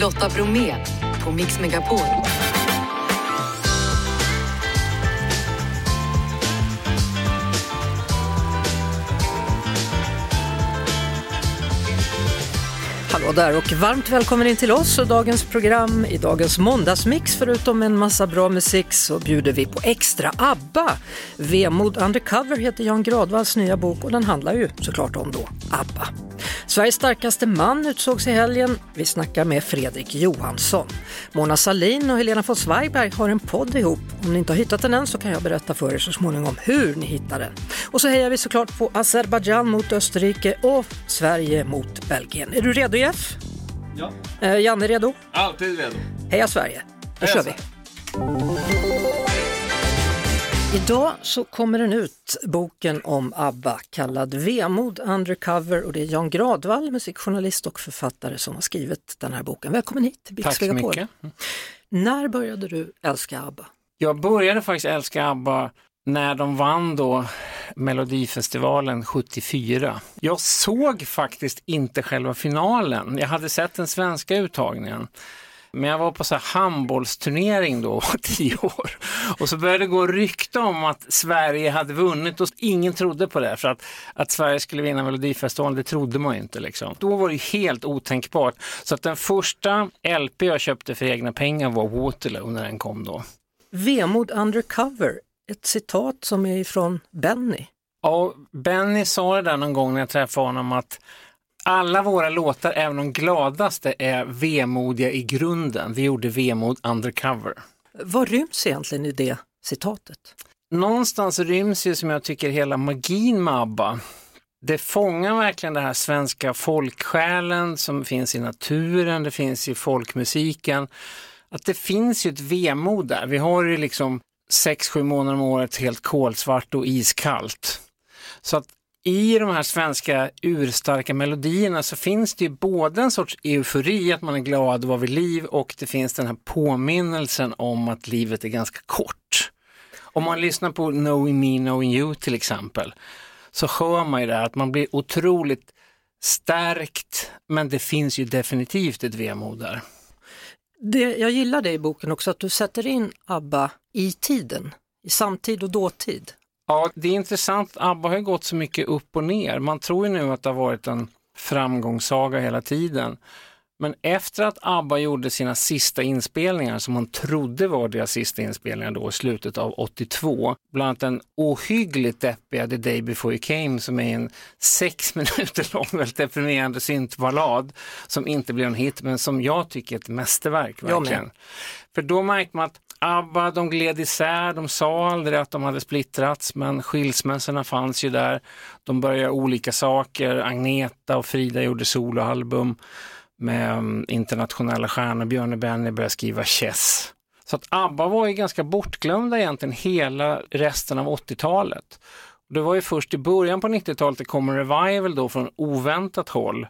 Lotta Bromé på Mix Megapol. Hallå där och varmt välkommen in till oss och dagens program. I dagens måndagsmix, förutom en massa bra musik, så bjuder vi på extra ABBA. Vemod Undercover heter Jan Gradvalls nya bok och den handlar ju såklart om då ABBA. Sveriges starkaste man utsågs i helgen. Vi snackar med Fredrik Johansson. Mona Salin och Helena von Zweigbergg har en podd ihop. Om ni inte har hittat den än så kan jag berätta för er så småningom hur ni hittar den. Och så hejar vi såklart på Azerbajdzjan mot Österrike och Sverige mot Belgien. Är du redo Jeff? Ja. Eh, Janne redo? Alltid redo. Heja Sverige! Då Heja kör vi! Idag så kommer den ut, boken om ABBA kallad Vemod Undercover och det är Jan Gradvall, musikjournalist och författare som har skrivit den här boken. Välkommen hit till Tack så mycket. När började du älska ABBA? Jag började faktiskt älska ABBA när de vann då Melodifestivalen 74. Jag såg faktiskt inte själva finalen. Jag hade sett den svenska uttagningen. Men jag var på så här handbollsturnering då, tio år. Och så började det gå rykte om att Sverige hade vunnit och ingen trodde på det. För att, att Sverige skulle vinna Melodifestivalen, det trodde man ju inte. Liksom. Då var det helt otänkbart. Så att den första LP jag köpte för egna pengar var Waterloo när den kom då. Vemod Undercover, ett citat som är ifrån Benny. Ja, Benny sa det där någon gång när jag träffade honom att alla våra låtar, även de gladaste, är vemodiga i grunden. Vi gjorde vemod undercover. Vad ryms egentligen i det citatet? Någonstans ryms ju som jag tycker hela magin med ABBA. Det fångar verkligen den här svenska folksjälen som finns i naturen, det finns i folkmusiken. Att det finns ju ett vemod där. Vi har ju liksom sex, sju månader om året helt kolsvart och iskallt. Så att i de här svenska urstarka melodierna så finns det ju både en sorts eufori, att man är glad och var vid liv och det finns den här påminnelsen om att livet är ganska kort. Om man lyssnar på Knowing Me, Knowing You till exempel, så hör man ju där att man blir otroligt stärkt, men det finns ju definitivt ett vemod där. Det, jag gillar det i boken också, att du sätter in ABBA i tiden, i samtid och dåtid. Ja, det är intressant. ABBA har ju gått så mycket upp och ner. Man tror ju nu att det har varit en framgångssaga hela tiden. Men efter att ABBA gjorde sina sista inspelningar, som man trodde var deras sista inspelningar då i slutet av 82, bland annat en ohyggligt deppiga The Day Before You Came som är en sex minuter lång, väldigt deprimerande syntballad som inte blev en hit, men som jag tycker är ett mästerverk. Verkligen. För då märkte man att ABBA, de gled isär, de sa aldrig att de hade splittrats, men skilsmässorna fanns ju där. De började göra olika saker, Agneta och Frida gjorde soloalbum med mm, internationella stjärnor, Björn och Benny började skriva Chess. Så att ABBA var ju ganska bortglömda egentligen hela resten av 80-talet. Det var ju först i början på 90-talet det kom en revival då från oväntat håll.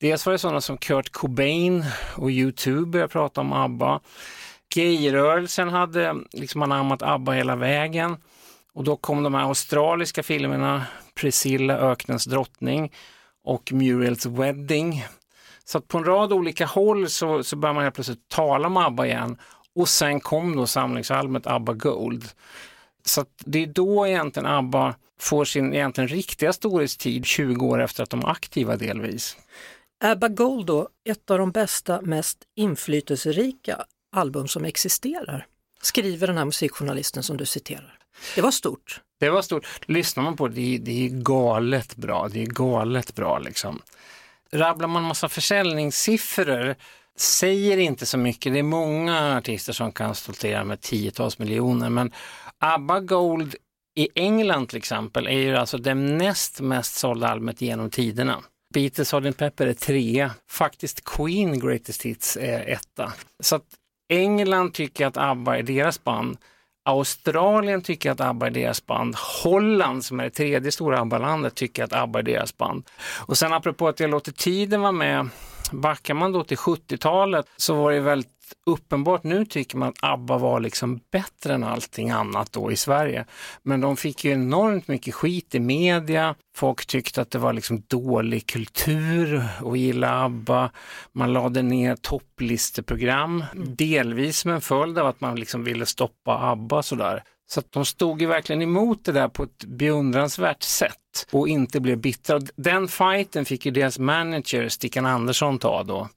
Dels var det sådana som Kurt Cobain och U2 började prata om ABBA. Gayrörelsen hade liksom anammat ABBA hela vägen. Och då kom de här australiska filmerna Priscilla, Öknens drottning och Muriels Wedding. Så att på en rad olika håll så, så började man helt plötsligt tala om ABBA igen. Och sen kom då samlingsalbumet ABBA Gold. Så att det är då egentligen ABBA får sin egentligen riktiga storhetstid 20 år efter att de är aktiva delvis. ABBA Gold då, ett av de bästa, mest inflytelserika album som existerar, skriver den här musikjournalisten som du citerar. Det var stort. Det var stort. Lyssnar man på det, det är, det är galet bra. Det är galet bra liksom. Rabblar man massa försäljningssiffror säger inte så mycket. Det är många artister som kan stoltera med tiotals miljoner, men ABBA Gold i England till exempel är ju alltså det näst mest sålda albumet genom tiderna. Beatles Sgt. Pepper är trea, faktiskt Queen Greatest Hits är etta. Så att England tycker att ABBA är deras band. Australien tycker att ABBA är deras band. Holland som är det tredje stora ABBA-landet tycker att ABBA är deras band. Och sen apropå att jag låter tiden vara med Backar man då till 70-talet så var det väldigt uppenbart, nu tycker man att ABBA var liksom bättre än allting annat då i Sverige. Men de fick ju enormt mycket skit i media. Folk tyckte att det var liksom dålig kultur att gilla ABBA. Man lade ner topplisteprogram, delvis som en följd av att man liksom ville stoppa ABBA sådär. Så att de stod ju verkligen emot det där på ett beundransvärt sätt och inte blev bittra. Den fighten fick ju deras manager Stickan Andersson ta då.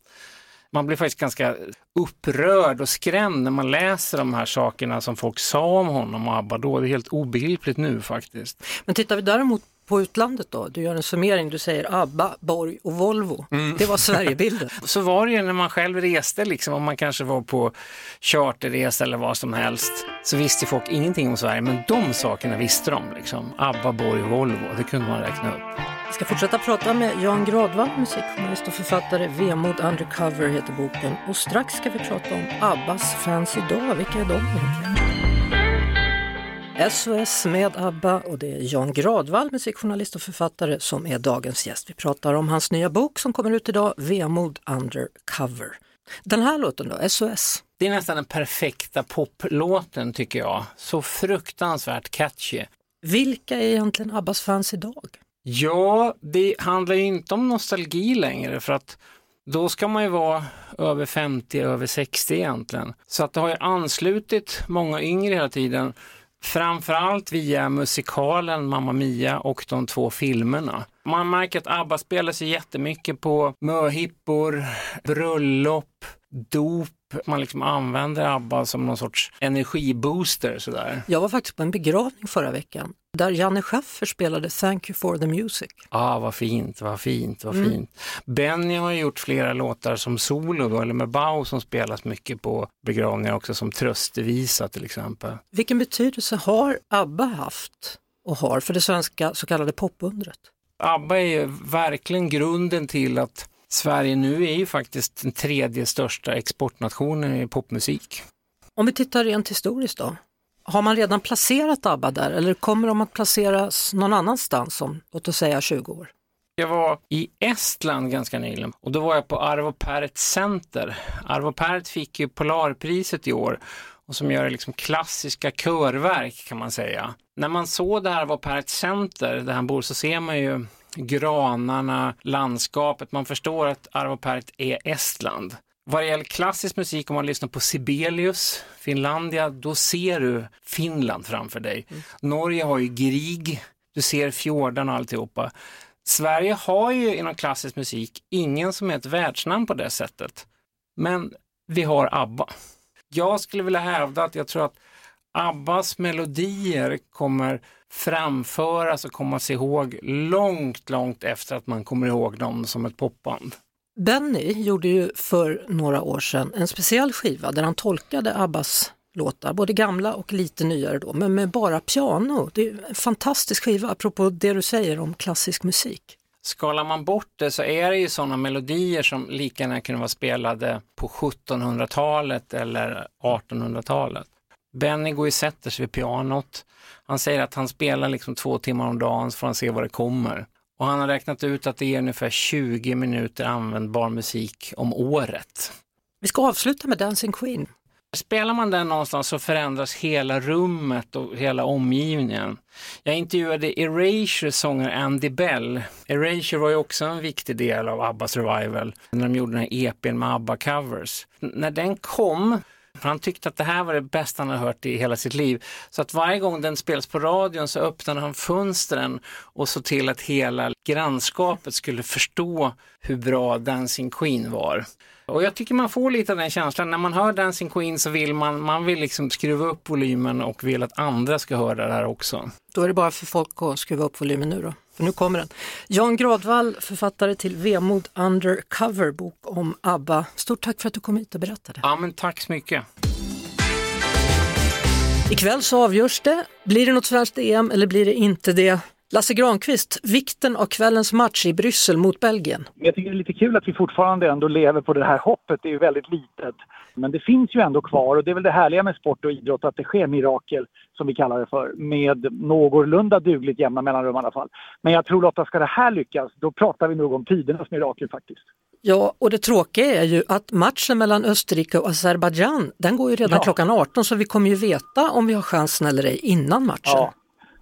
Man blir faktiskt ganska upprörd och skrämd när man läser de här sakerna som folk sa om honom och ABBA då. Det är helt obegripligt nu faktiskt. Men tittar vi däremot på utlandet då? Du gör en summering, du säger ABBA, Borg och Volvo. Mm. Det var Sverigebilden. Så var det ju när man själv reste, liksom, om man kanske var på charterresa eller vad som helst, så visste folk ingenting om Sverige, men de sakerna visste de. Liksom. ABBA, Borg och Volvo, det kunde man räkna upp. Vi ska fortsätta prata med Jan Gradvall, musikjournalist och författare. Vemod Undercover heter boken. Och strax ska vi prata om Abbas fans idag. Vilka är de SOS med ABBA och det är Jan Gradvall, musikjournalist och författare som är dagens gäst. Vi pratar om hans nya bok som kommer ut idag, Vemod Undercover. Den här låten då, SOS? Det är nästan den perfekta poplåten tycker jag. Så fruktansvärt catchy. Vilka är egentligen Abbas fans idag? Ja, det handlar ju inte om nostalgi längre för att då ska man ju vara över 50, över 60 egentligen. Så att det har ju anslutit många yngre hela tiden. Framförallt via musikalen Mamma Mia och de två filmerna. Man märker att ABBA spelar sig jättemycket på möhippor, bröllop, dop. Man liksom använder ABBA som någon sorts energibooster sådär. Jag var faktiskt på en begravning förra veckan där Janne Schaffer spelade Thank you for the music. ah, vad fint, vad fint, vad mm. fint. Benny har gjort flera låtar som solo då, eller med Bau som spelas mycket på begravningar också som tröstevisa till exempel. Vilken betydelse har ABBA haft och har för det svenska så kallade popundret? ABBA är ju verkligen grunden till att Sverige nu är ju faktiskt den tredje största exportnationen i popmusik. Om vi tittar rent historiskt då, har man redan placerat ABBA där eller kommer de att placeras någon annanstans om, låt oss säga 20 år? Jag var i Estland ganska nyligen och då var jag på Arvo Pärt Center. Arvo Pärt fick ju Polarpriset i år och som gör liksom klassiska körverk kan man säga. När man såg det här Arvo Pärt Center där han bor så ser man ju granarna, landskapet. Man förstår att Arvo Pärt är Estland. Vad det gäller klassisk musik, om man lyssnar på Sibelius, Finlandia, då ser du Finland framför dig. Mm. Norge har ju Grieg, du ser fjordarna och alltihopa. Sverige har ju inom klassisk musik ingen som är ett världsnamn på det sättet. Men vi har ABBA. Jag skulle vilja hävda att jag tror att ABBAs melodier kommer framföras och kommas ihåg långt, långt efter att man kommer ihåg dem som ett popband. Benny gjorde ju för några år sedan en speciell skiva där han tolkade Abbas låtar, både gamla och lite nyare då, men med bara piano. Det är en fantastisk skiva, apropå det du säger om klassisk musik. Skalar man bort det så är det ju sådana melodier som lika gärna kunde vara spelade på 1700-talet eller 1800-talet. Benny går och sätter sig vid pianot. Han säger att han spelar liksom två timmar om dagen så får han se vad det kommer. Och han har räknat ut att det är ungefär 20 minuter användbar musik om året. Vi ska avsluta med Dancing Queen. Spelar man den någonstans så förändras hela rummet och hela omgivningen. Jag intervjuade Erasure sångare Andy Bell. Erasure var ju också en viktig del av ABBAs revival när de gjorde den här EPn med ABBA-covers. När den kom han tyckte att det här var det bästa han hade hört i hela sitt liv. Så att varje gång den spelas på radion så öppnade han fönstren och såg till att hela grannskapet skulle förstå hur bra Dancing Queen var. Och jag tycker man får lite av den känslan. När man hör Dancing Queen så vill man, man vill liksom skruva upp volymen och vill att andra ska höra det här också. Då är det bara för folk att skruva upp volymen nu då? För nu kommer den. Jan Gradvall, författare till Vemod Undercover, bok om ABBA. Stort tack för att du kom hit och berättade. Ja, men tack så mycket. Ikväll så avgörs det. Blir det något svenskt EM eller blir det inte det? Lasse Granqvist, vikten av kvällens match i Bryssel mot Belgien. Jag tycker det är lite kul att vi fortfarande ändå lever på det här hoppet. Det är ju väldigt litet. Men det finns ju ändå kvar och det är väl det härliga med sport och idrott att det sker mirakel, som vi kallar det för, med någorlunda dugligt jämna mellanrum i alla fall. Men jag tror Lotta, ska det här lyckas, då pratar vi nog om tidernas mirakel faktiskt. Ja, och det tråkiga är ju att matchen mellan Österrike och Azerbajdzjan, den går ju redan Ja. klockan 18 så vi kommer ju veta om vi har chansen eller ej innan matchen. Ja.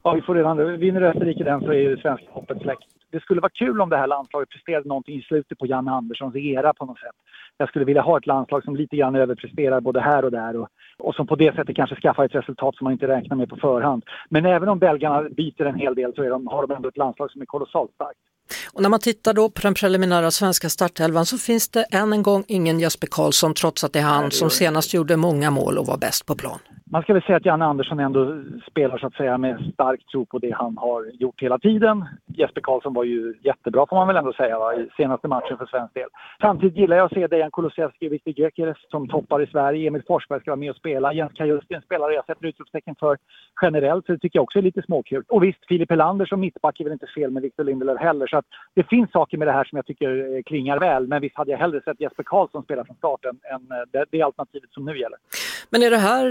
Ja, vi får redan Vinner Österrike den så är ju svenska hoppet släckt. Det skulle vara kul om det här landslaget presterade någonting i slutet på Janne Anderssons era på något sätt. Jag skulle vilja ha ett landslag som lite grann överpresterar både här och där och, och som på det sättet kanske skaffar ett resultat som man inte räknar med på förhand. Men även om belgarna byter en hel del så de, har de ändå ett landslag som är kolossalt starkt. Och när man tittar då på den preliminära svenska startelvan så finns det än en gång ingen Jesper Karlsson trots att det är han som senast gjorde många mål och var bäst på plan. Man ska väl säga att Janne Andersson ändå spelar så att säga med stark tro på det han har gjort hela tiden. Jesper Karlsson var ju jättebra får man väl ändå säga va, i senaste matchen för svensk del. Samtidigt gillar jag att se Dejan Kulusevski och Viktor Gyökeres som toppar i Sverige. Emil Forsberg ska vara med och spela. Jens Kajusti är en spelare jag sätter utropstecken för generellt, så det tycker jag också är lite småkul. Och visst, Filip Helander som mittback är väl inte fel med Victor Lindelöf heller. Så att det finns saker med det här som jag tycker eh, klingar väl. Men visst hade jag hellre sett Jesper Karlsson spela från starten än eh, det, det alternativet som nu gäller. Men är det här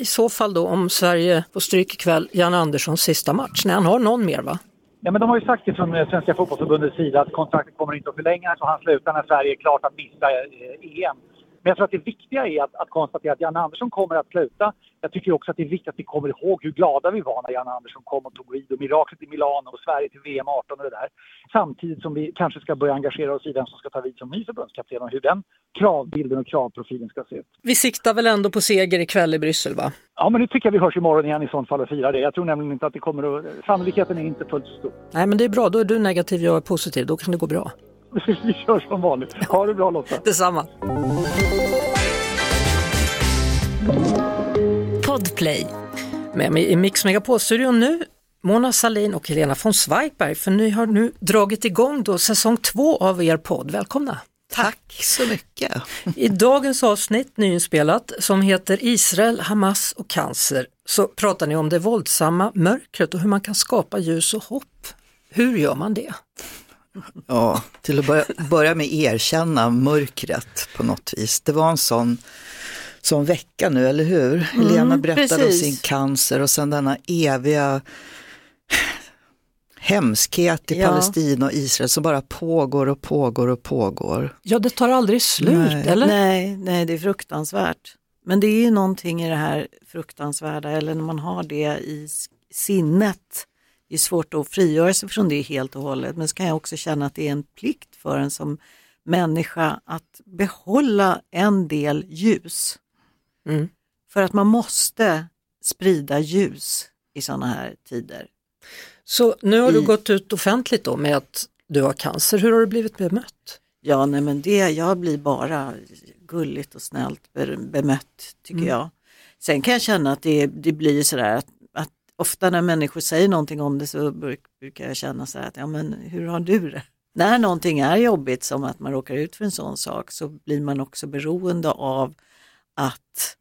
i så fall då om Sverige får stryk ikväll, Jan Anderssons sista match? Nej, han har någon mer va? Ja, men de har ju sagt från eh, Svenska fotbollsförbundets sida att kontraktet kommer inte att förlängas och han slutar när Sverige är klart att missa eh, EM. Men jag tror att det viktiga är att, att konstatera att Janne Andersson kommer att sluta. Jag tycker också att det är viktigt att vi kommer ihåg hur glada vi var när Janne Andersson kom och tog vid och miraklet i Milano och Sverige till VM 18 och det där. Samtidigt som vi kanske ska börja engagera oss i vem som ska ta vid som ny förbundskapten och hur den kravbilden och kravprofilen ska se ut. Vi siktar väl ändå på seger ikväll i Bryssel va? Ja, men nu tycker jag vi hörs imorgon igen i sånt fall och firar det. Jag tror nämligen inte att det kommer att... Sannolikheten är inte fullt så stor. Nej men det är bra, då är du negativ, jag är positiv, då kan det gå bra. Vi kör som vanligt. Ha det bra Lotta! Detsamma! Podplay. Med mig i Mix Megapol-studion nu Mona Salin och Helena von Zweigbergk för ni har nu dragit igång då säsong två av er podd. Välkomna! Tack så mycket. I dagens avsnitt, nyinspelat, som heter Israel, Hamas och cancer, så pratar ni om det våldsamma mörkret och hur man kan skapa ljus och hopp. Hur gör man det? Ja, till att börja, börja med erkänna mörkret på något vis. Det var en sån, sån vecka nu, eller hur? Helena berättade precis. om sin cancer och sen denna eviga hemskhet i Ja. Palestina och Israel som bara pågår och pågår och pågår. Ja, det tar aldrig slut, Nej. eller? Nej, nej, det är fruktansvärt. Men det är ju någonting i det här fruktansvärda, eller när man har det i sinnet. Det är svårt att frigöra sig från det helt och hållet, men så kan jag också känna att det är en plikt för en som människa att behålla en del ljus. Mm. För att man måste sprida ljus i sådana här tider. Så nu har du I- gått ut offentligt då med att du har cancer. Hur har du blivit bemött? Ja, nej men det, jag blir bara gulligt och snällt be- bemött tycker jag. Sen kan jag känna att det, det blir sådär att ofta när människor säger någonting om det så brukar jag känna så här att ja men hur har du det? När någonting är jobbigt som att man råkar ut för en sån sak så blir man också beroende av att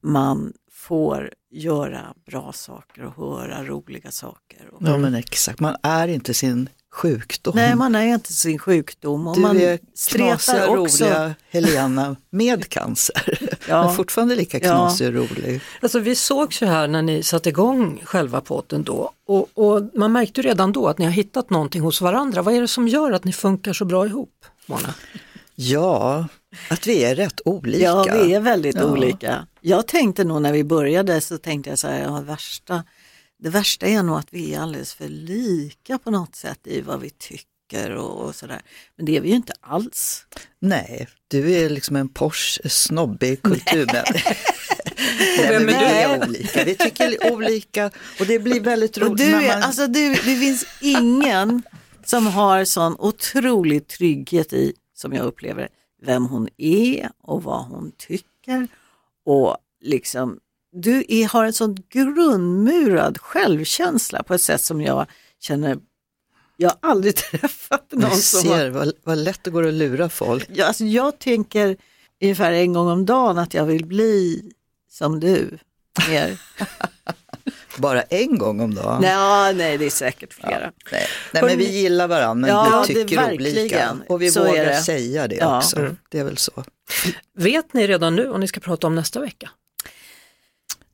man får göra bra saker och höra roliga saker. Och, Ja men exakt, man är inte sin sjukdom. Nej, man är inte sin sjukdom och du man är knasiga, också. roliga Helena med cancer. Ja. Men fortfarande lika Ja. knasig och rolig. Alltså vi sågs ju här när ni satte igång själva podden då och, och man märkte ju redan då att ni har hittat någonting hos varandra. Vad är det som gör att ni funkar så bra ihop, Mona? Ja, att vi är rätt olika. Ja, vi är väldigt Ja. olika. Jag tänkte nog när vi började så tänkte jag så här, ja, värsta, det värsta är nog att vi är alldeles för lika på något sätt i vad vi tycker och, och sådär. Men det är vi ju inte alls. Nej, du är liksom en Porsche snobbig kulturmänniska. Nej, men vi är olika, vi tycker olika och det blir väldigt roligt. du man- alltså du, det finns ingen som har sån otrolig trygghet i, som jag upplever vem hon är och vad hon tycker. Och liksom, du är, har en sån grundmurad självkänsla på ett sätt som jag känner, jag har aldrig träffat någon jag som har ser vad, vad lätt det går att lura folk. jag, alltså jag tänker ungefär en gång om dagen att jag vill bli som du. Mer. Bara en gång om dagen. nej, nej, det är säkert flera. Nej. Nej, men vi gillar varandra men Ja, vi det tycker verkligen. olika. Och vi Så vågar det. säga det Ja. också. Det är väl så. Vet ni redan nu om ni ska prata om nästa vecka?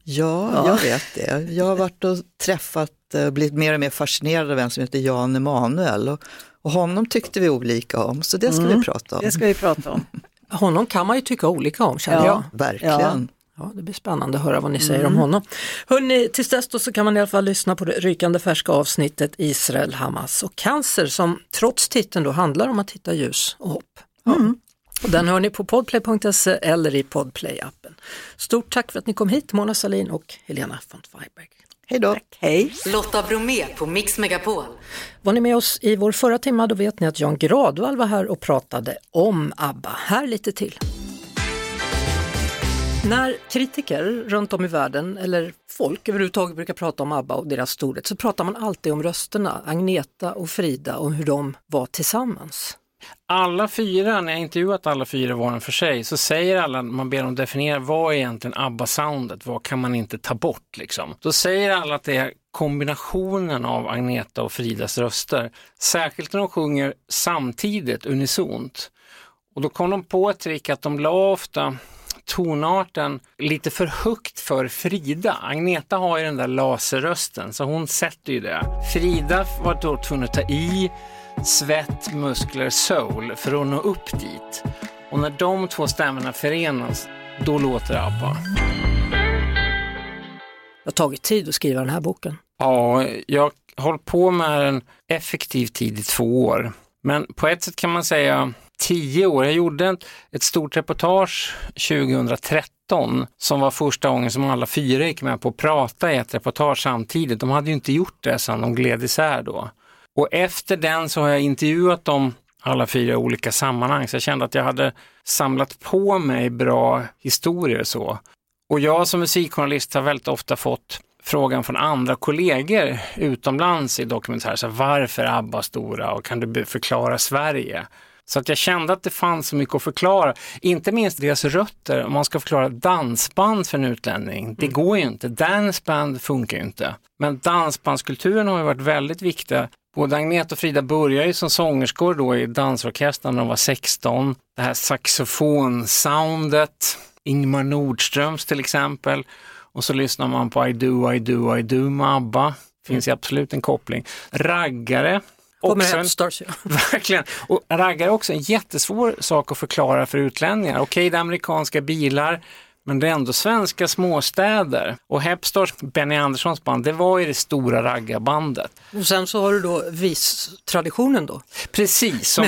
Ja, Ja. jag vet det. Jag har varit och träffat, eh, blivit mer och mer fascinerad av en som heter Jan Emanuel. Och, och honom tyckte vi olika om, så det ska Mm. vi prata om. Det ska vi prata om. Honom kan man ju tycka olika om känner Ja. jag. Verkligen. Ja, det blir spännande att höra vad ni säger Mm. om honom. Hörrni, tills dess då så kan man i alla fall lyssna på det rykande färska avsnittet Israel, Hamas och cancer som trots titeln då handlar om att hitta ljus och hopp. Ja. Mm. Och den hör ni på podplay.se eller i podplay-appen. Stort tack för att ni kom hit, Mona Salin och Helena von Weiberg. Hej då. Hej! Lotta Bromé på Mix Megapol. Var ni med oss i vår förra timma då vet ni att Jan Gradvall var här och pratade om ABBA. Här lite till. När kritiker runt om i världen eller folk överhuvudtaget brukar prata om ABBA och deras storhet så pratar man alltid om rösterna, Agneta och Frida och hur de var tillsammans. Alla fyra, när jag intervjuat alla fyra var och en för sig, så säger alla, man ber dem definiera vad är egentligen ABBA-soundet, vad kan man inte ta bort liksom? Då säger alla att det är kombinationen av Agneta och Fridas röster, särskilt när de sjunger samtidigt unisont. Och då kom de på ett trick att de la ofta tonarten lite för högt för Frida. Agneta har ju den där laserrösten så hon sätter ju det. Frida var då tvungen att ta i svett, muskler, soul för att nå upp dit. Och när de två stämmorna förenas, då låter ABBA. Det har tagit tid att skriva den här boken. Ja, jag har hållit på med den effektiv tid i två år. Men på ett sätt kan man säga tio år. Jag gjorde ett, ett stort reportage 2013 som var första gången som alla fyra gick med på att prata i ett reportage samtidigt. De hade ju inte gjort det sedan de gled isär då. Och efter den så har jag intervjuat dem alla fyra i olika sammanhang så jag kände att jag hade samlat på mig bra historier så. Och jag som musikjournalist har väldigt ofta fått frågan från andra kollegor utomlands i dokumentärer, så varför ABBA stora och kan du förklara Sverige? Så att jag kände att det fanns så mycket att förklara, inte minst deras rötter, om man ska förklara dansband för en utlänning, det går ju inte, danceband funkar ju inte. Men dansbandskulturen har ju varit väldigt viktig. Både Agneta och Frida började ju som sångerskor då i dansorkestern när de var 16. Det här saxofonsoundet, Ingmar Nordströms till exempel. Och så lyssnar man på I do, I do, I do med ABBA. Finns ju absolut en koppling. Raggare. Kommer också en- Headstars, ja. Verkligen. Och raggare är också en jättesvår sak att förklara för utlänningar. Okej, det är amerikanska bilar, men det är ändå svenska småstäder. Och Hepstars, Benny Anderssons band, det var ju det stora raggarbandet. Och sen så har du då vis-traditionen då. Precis, som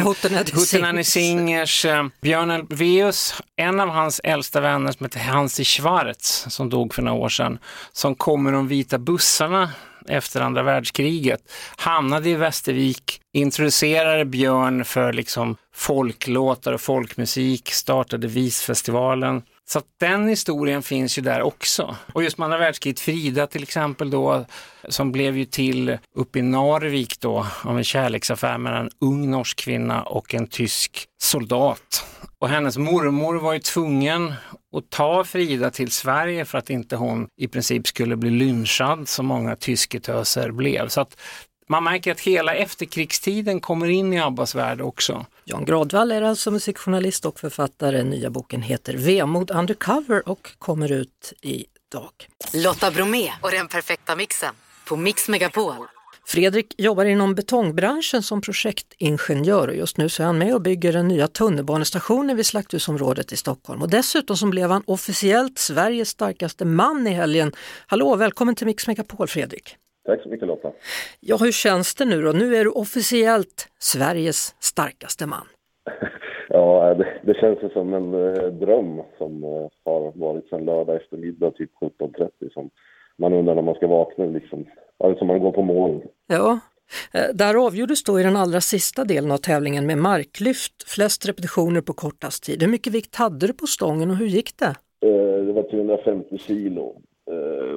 Hootenanny. Singers, eh, Björn Ulvaeus, en av hans äldsta vänner som heter Hansi Schwarz, som dog för några år sedan, som kom med de vita bussarna efter andra världskriget, hamnade i Västervik, introducerade Björn för liksom folklåtar och folkmusik, startade Visfestivalen. Så att den historien finns ju där också. Och just med andra världskriget, Frida till exempel då, som blev ju till uppe i Narvik då av en kärleksaffär mellan en ung norsk kvinna och en tysk soldat. Och hennes mormor var ju tvungen att ta Frida till Sverige för att inte hon i princip skulle bli lynchad som många tysketöser blev. Så att man märker att hela efterkrigstiden kommer in i Abbas värld också. Jan Gradvall är alltså musikjournalist och författare. Nya boken heter Vemod Undercover och kommer ut idag. Lotta Bromé och den perfekta mixen på Mix Megapol. Fredrik jobbar inom betongbranschen som projektingenjör och just nu så är han med och bygger den nya tunnelbanestationen vid Slakthusområdet i Stockholm. Och dessutom så blev han officiellt Sveriges starkaste man i helgen. Hallå, välkommen till Mix Megapol Fredrik! Tack så mycket Lotta. Ja, hur känns det nu då? Nu är du officiellt Sveriges starkaste man. Ja, det, det känns som en eh, dröm som eh, har varit sedan lördag eftermiddag, typ 17.30. Som man undrar när man ska vakna liksom. Ja, som man går på moln. Ja, eh, där avgjordes då i den allra sista delen av tävlingen med marklyft, flest repetitioner på kortast tid. Hur mycket vikt hade du på stången och hur gick det? Eh, Det var 350 kilo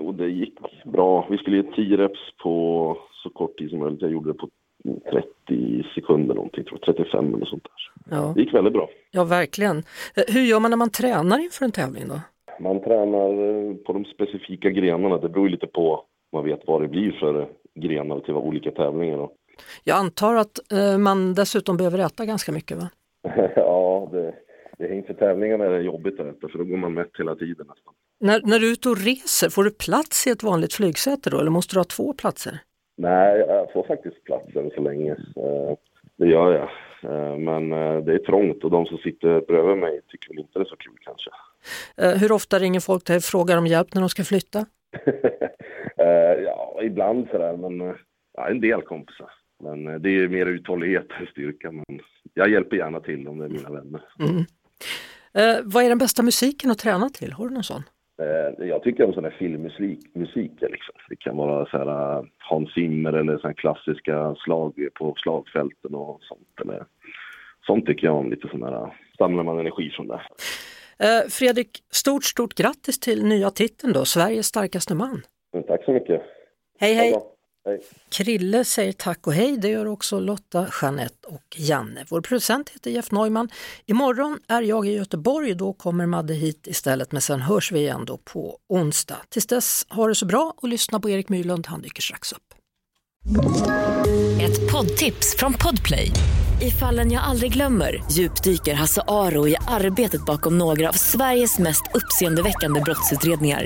och det gick bra. Vi skulle ge 10 reps på så kort tid som möjligt. Jag gjorde det på 30 sekunder någonting, tror jag, 35 eller sånt där. Ja, Det gick väldigt bra. ja verkligen. Eh, Hur gör man när man tränar inför en tävling då? Man tränar eh, på de specifika grenarna. Det beror lite på man vet vad det blir för grenar till olika tävlingar. Då. Jag antar att eh, man dessutom behöver äta ganska mycket va? ja, det, det, inför tävlingarna är det jobbigt att äta för då går man mätt hela tiden nästan. När, när du är ute och reser, får du plats i ett vanligt flygsäte då eller måste du ha två platser? Nej, jag får faktiskt plats än så länge. Eh, Det gör jag. Eh, Men eh, det är trångt och de som sitter bredvid mig tycker väl inte det är så kul kanske. Hur ofta ringer folk dig och frågar om hjälp när de ska flytta? Ja, ibland sådär, men ja, en del kompisar. Men det är mer uthållighet än styrka. Men jag hjälper gärna till om det är mina vänner. Mm. Eh, vad är den bästa musiken att träna till? Har du någon sån? Eh, Jag tycker om sån här filmmusik. Musik, liksom. Det kan vara så här, eh, Hans Zimmer eller här klassiska slag på slagfälten och sånt. Eller, sånt tycker jag om, lite sån här, eh, samlar man energi från det. Fredrik, stort, stort grattis till nya titeln då, Sveriges starkaste man. Men tack så mycket. Hej hej! Hej. Krille säger tack och hej, det gör också Lotta, Jeanette och Janne. Vår producent heter Jeff Neumann. Imorgon är jag i Göteborg, då kommer Madde hit istället, men sen hörs vi igen då på onsdag. Tills dess, ha det så bra och lyssna på Erik Myrlund, han dyker strax upp. Ett poddtips från Podplay. I fallen jag aldrig glömmer djupdyker Hasse Aro i arbetet bakom några av Sveriges mest uppseendeväckande brottsutredningar.